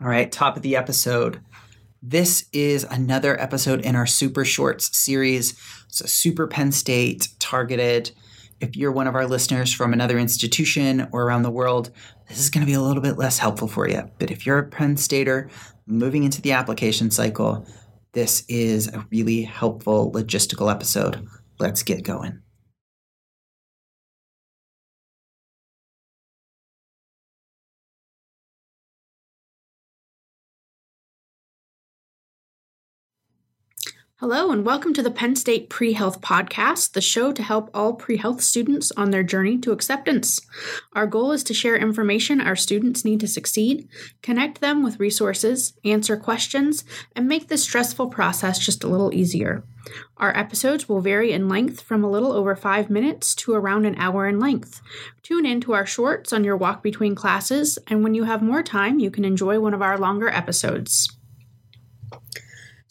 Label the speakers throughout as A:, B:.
A: All right, top of the episode. This is another episode in our Super Shorts series. It's a Super Penn State targeted. If you're one of our listeners from another institution or around the world, this is going to be a little bit less helpful for you. But if you're a Penn Stater moving into the application cycle, this is a really helpful logistical episode. Let's get going.
B: Hello, and welcome to the Penn State Pre Health Podcast, the show to help all pre health students on their journey to acceptance. Our goal is to share information our students need to succeed, connect them with resources, answer questions, and make this stressful process just a little easier. Our episodes will vary in length from a little over five minutes to around an hour in length. Tune in to our shorts on your walk between classes, and when you have more time, you can enjoy one of our longer episodes.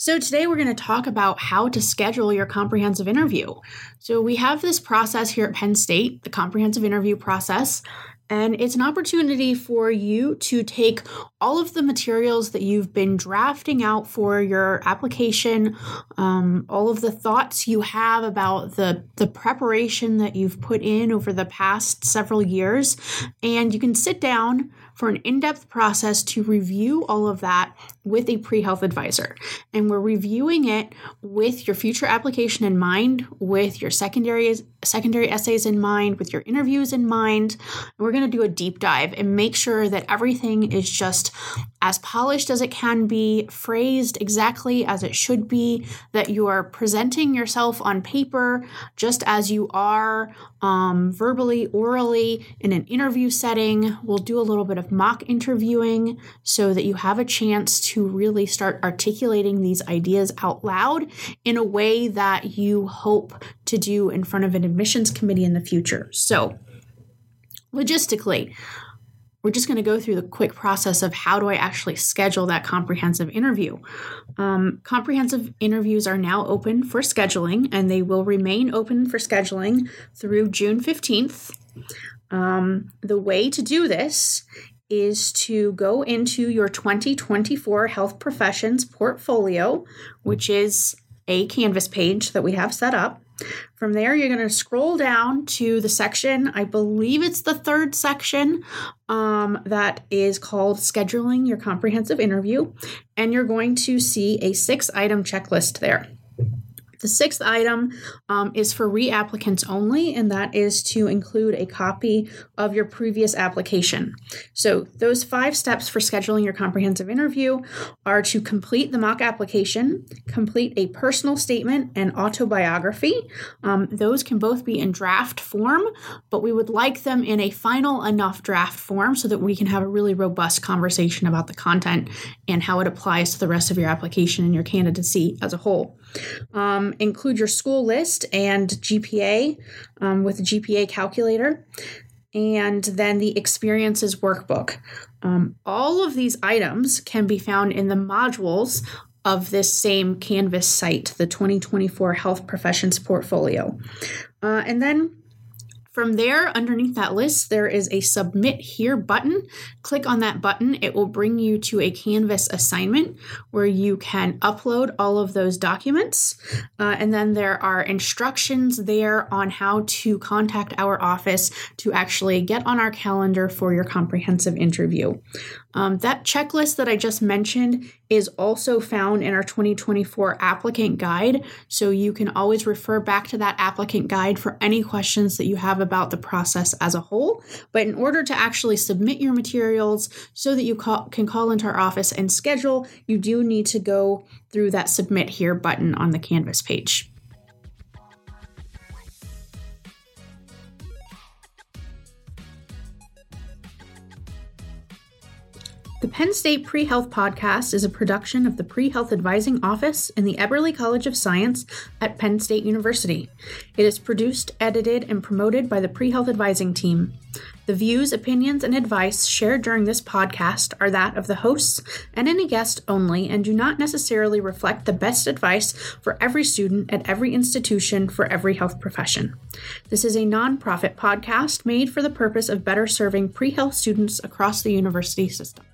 B: So, today we're going to talk about how to schedule your comprehensive interview. So, we have this process here at Penn State, the comprehensive interview process, and it's an opportunity for you to take all of the materials that you've been drafting out for your application, um, all of the thoughts you have about the, the preparation that you've put in over the past several years, and you can sit down for an in depth process to review all of that with a pre health advisor. And we're reviewing it with your future application in mind, with your secondary, secondary essays in mind, with your interviews in mind. And we're going to do a deep dive and make sure that everything is just as polished as it can be, phrased exactly as it should be, that you are presenting yourself on paper just as you are um, verbally, orally, in an interview setting. We'll do a little bit of mock interviewing so that you have a chance to really start articulating these ideas out loud in a way that you hope to do in front of an admissions committee in the future. So, logistically, we're just going to go through the quick process of how do I actually schedule that comprehensive interview. Um, comprehensive interviews are now open for scheduling, and they will remain open for scheduling through June 15th. Um, the way to do this is to go into your 2024 health professions portfolio, which is a Canvas page that we have set up. From there, you're going to scroll down to the section, I believe it's the third section, um, that is called Scheduling Your Comprehensive Interview. And you're going to see a six item checklist there. The sixth item um, is for reapplicants only, and that is to include a copy of your previous application. So, those five steps for scheduling your comprehensive interview are to complete the mock application, complete a personal statement and autobiography. Um, those can both be in draft form, but we would like them in a final enough draft form so that we can have a really robust conversation about the content and how it applies to the rest of your application and your candidacy as a whole. Um, include your school list and GPA um, with a GPA calculator, and then the experiences workbook. Um, all of these items can be found in the modules of this same Canvas site, the 2024 Health Professions Portfolio. Uh, and then from there, underneath that list, there is a Submit Here button. Click on that button. It will bring you to a Canvas assignment where you can upload all of those documents. Uh, and then there are instructions there on how to contact our office to actually get on our calendar for your comprehensive interview. Um, that checklist that I just mentioned is also found in our 2024 applicant guide. So you can always refer back to that applicant guide for any questions that you have about the process as a whole. But in order to actually submit your materials so that you call, can call into our office and schedule, you do need to go through that submit here button on the Canvas page. Penn State Pre Health Podcast is a production of the Pre Health Advising Office in the Eberly College of Science at Penn State University. It is produced, edited, and promoted by the Pre Health Advising team. The views, opinions, and advice shared during this podcast are that of the hosts and any guest only and do not necessarily reflect the best advice for every student at every institution for every health profession. This is a nonprofit podcast made for the purpose of better serving pre health students across the university system.